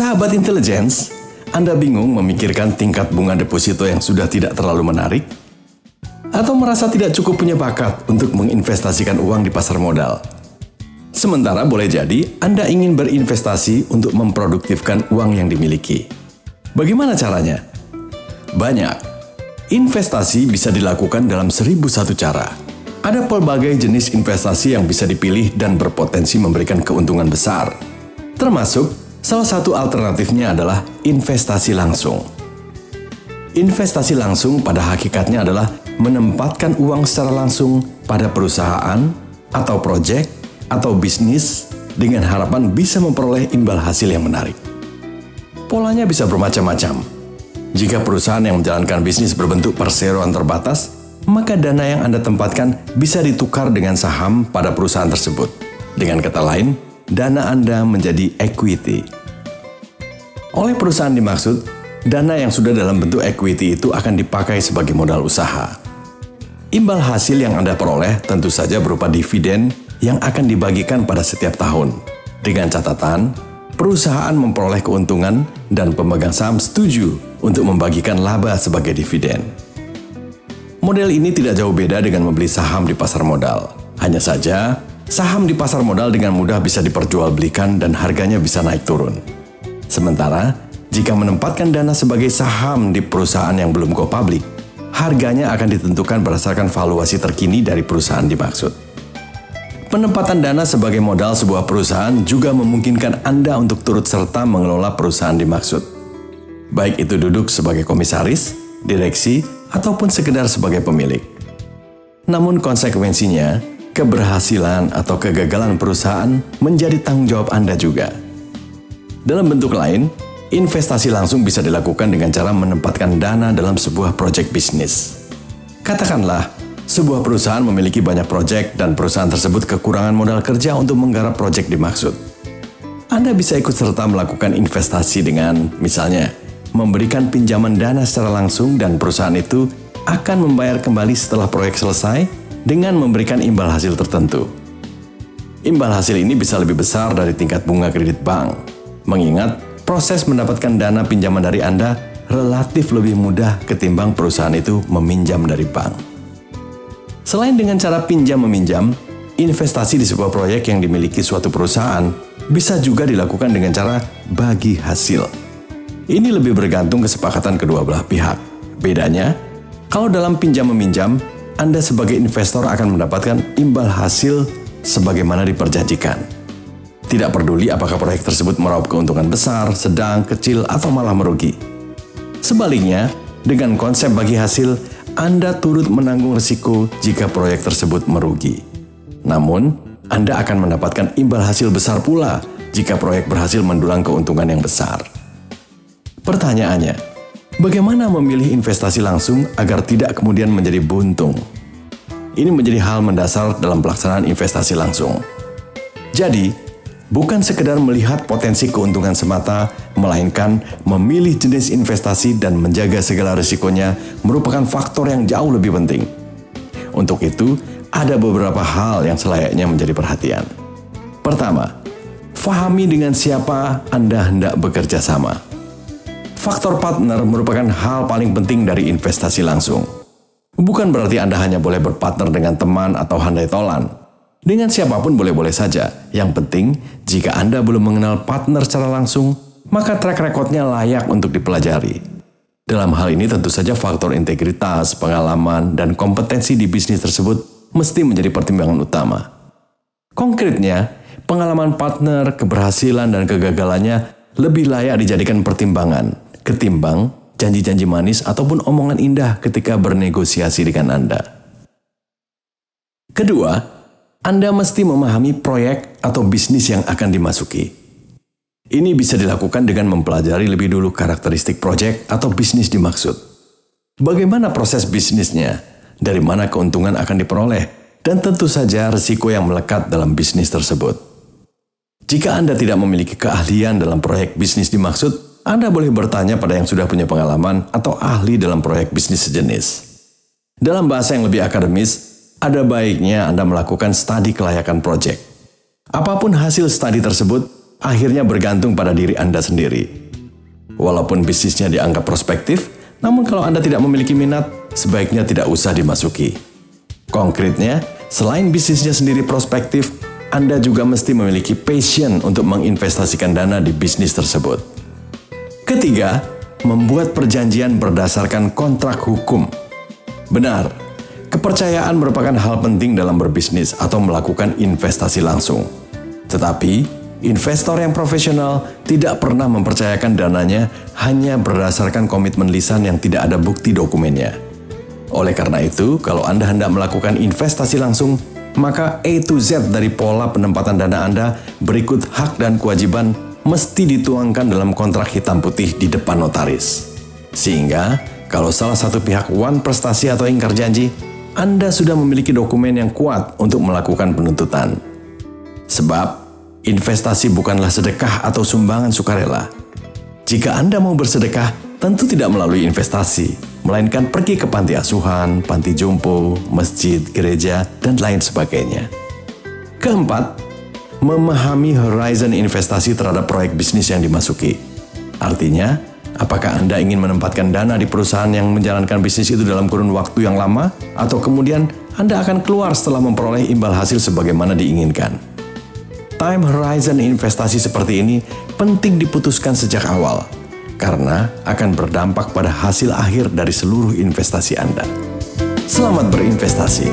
Sahabat intelligence, Anda bingung memikirkan tingkat bunga deposito yang sudah tidak terlalu menarik? Atau merasa tidak cukup punya bakat untuk menginvestasikan uang di pasar modal? Sementara boleh jadi Anda ingin berinvestasi untuk memproduktifkan uang yang dimiliki. Bagaimana caranya? Banyak. Investasi bisa dilakukan dalam seribu satu cara. Ada pelbagai jenis investasi yang bisa dipilih dan berpotensi memberikan keuntungan besar. Termasuk Salah satu alternatifnya adalah investasi langsung. Investasi langsung pada hakikatnya adalah menempatkan uang secara langsung pada perusahaan atau proyek atau bisnis dengan harapan bisa memperoleh imbal hasil yang menarik. Polanya bisa bermacam-macam. Jika perusahaan yang menjalankan bisnis berbentuk perseroan terbatas, maka dana yang Anda tempatkan bisa ditukar dengan saham pada perusahaan tersebut. Dengan kata lain, dana Anda menjadi equity. Oleh perusahaan dimaksud, dana yang sudah dalam bentuk equity itu akan dipakai sebagai modal usaha. Imbal hasil yang Anda peroleh tentu saja berupa dividen yang akan dibagikan pada setiap tahun. Dengan catatan, perusahaan memperoleh keuntungan dan pemegang saham setuju untuk membagikan laba sebagai dividen. Model ini tidak jauh beda dengan membeli saham di pasar modal. Hanya saja, Saham di pasar modal dengan mudah bisa diperjualbelikan dan harganya bisa naik turun. Sementara, jika menempatkan dana sebagai saham di perusahaan yang belum go public, harganya akan ditentukan berdasarkan valuasi terkini dari perusahaan dimaksud. Penempatan dana sebagai modal sebuah perusahaan juga memungkinkan Anda untuk turut serta mengelola perusahaan dimaksud. Baik itu duduk sebagai komisaris, direksi, ataupun sekedar sebagai pemilik. Namun konsekuensinya, keberhasilan atau kegagalan perusahaan menjadi tanggung jawab Anda juga. Dalam bentuk lain, investasi langsung bisa dilakukan dengan cara menempatkan dana dalam sebuah proyek bisnis. Katakanlah, sebuah perusahaan memiliki banyak proyek dan perusahaan tersebut kekurangan modal kerja untuk menggarap proyek dimaksud. Anda bisa ikut serta melakukan investasi dengan, misalnya, memberikan pinjaman dana secara langsung dan perusahaan itu akan membayar kembali setelah proyek selesai dengan memberikan imbal hasil tertentu. Imbal hasil ini bisa lebih besar dari tingkat bunga kredit bank, mengingat proses mendapatkan dana pinjaman dari Anda relatif lebih mudah ketimbang perusahaan itu meminjam dari bank. Selain dengan cara pinjam-meminjam, investasi di sebuah proyek yang dimiliki suatu perusahaan bisa juga dilakukan dengan cara bagi hasil. Ini lebih bergantung kesepakatan kedua belah pihak. Bedanya, kalau dalam pinjam-meminjam, anda sebagai investor akan mendapatkan imbal hasil sebagaimana diperjanjikan. Tidak peduli apakah proyek tersebut meraup keuntungan besar, sedang, kecil, atau malah merugi. Sebaliknya, dengan konsep bagi hasil, Anda turut menanggung risiko jika proyek tersebut merugi. Namun, Anda akan mendapatkan imbal hasil besar pula jika proyek berhasil mendulang keuntungan yang besar. Pertanyaannya, Bagaimana memilih investasi langsung agar tidak kemudian menjadi buntung? Ini menjadi hal mendasar dalam pelaksanaan investasi langsung. Jadi, bukan sekedar melihat potensi keuntungan semata, melainkan memilih jenis investasi dan menjaga segala risikonya merupakan faktor yang jauh lebih penting. Untuk itu, ada beberapa hal yang selayaknya menjadi perhatian. Pertama, fahami dengan siapa Anda hendak bekerja sama. Faktor partner merupakan hal paling penting dari investasi langsung. Bukan berarti Anda hanya boleh berpartner dengan teman atau handai tolan. Dengan siapa pun boleh-boleh saja. Yang penting, jika Anda belum mengenal partner secara langsung, maka track recordnya layak untuk dipelajari. Dalam hal ini tentu saja faktor integritas, pengalaman, dan kompetensi di bisnis tersebut mesti menjadi pertimbangan utama. Konkretnya, pengalaman partner, keberhasilan, dan kegagalannya lebih layak dijadikan pertimbangan ketimbang janji-janji manis ataupun omongan indah ketika bernegosiasi dengan Anda. Kedua, Anda mesti memahami proyek atau bisnis yang akan dimasuki. Ini bisa dilakukan dengan mempelajari lebih dulu karakteristik proyek atau bisnis dimaksud. Bagaimana proses bisnisnya, dari mana keuntungan akan diperoleh, dan tentu saja risiko yang melekat dalam bisnis tersebut. Jika Anda tidak memiliki keahlian dalam proyek bisnis dimaksud, anda boleh bertanya pada yang sudah punya pengalaman atau ahli dalam proyek bisnis sejenis. Dalam bahasa yang lebih akademis, ada baiknya Anda melakukan studi kelayakan proyek. Apa pun hasil studi tersebut, akhirnya bergantung pada diri Anda sendiri. Walaupun bisnisnya dianggap prospektif, namun kalau Anda tidak memiliki minat, sebaiknya tidak usah dimasuki. Konkretnya, selain bisnisnya sendiri prospektif, Anda juga mesti memiliki passion untuk menginvestasikan dana di bisnis tersebut. Ketiga, membuat perjanjian berdasarkan kontrak hukum. Benar, kepercayaan merupakan hal penting dalam berbisnis atau melakukan investasi langsung. Tetapi, Investor yang profesional tidak pernah mempercayakan dananya hanya berdasarkan komitmen lisan yang tidak ada bukti dokumennya. Oleh karena itu, kalau Anda hendak melakukan investasi langsung, maka A to Z dari pola penempatan dana Anda berikut hak dan kewajiban mesti dituangkan dalam kontrak hitam putih di depan notaris. Sehingga, kalau salah satu pihak one prestasi atau ingkar janji, Anda sudah memiliki dokumen yang kuat untuk melakukan penuntutan. Sebab, Investasi bukanlah sedekah atau sumbangan sukarela. Jika Anda mau bersedekah, tentu tidak melalui investasi, melainkan pergi ke panti asuhan, panti jompo, masjid, gereja, dan lain sebagainya. Keempat, memahami horizon investasi terhadap proyek bisnis yang dimasuki. Artinya, apakah Anda ingin menempatkan dana di perusahaan yang menjalankan bisnis itu dalam kurun waktu yang lama, atau kemudian Anda akan keluar setelah memperoleh imbal hasil sebagaimana diinginkan? time horizon investasi seperti ini penting diputuskan sejak awal karena akan berdampak pada hasil akhir dari seluruh investasi Anda. Selamat berinvestasi.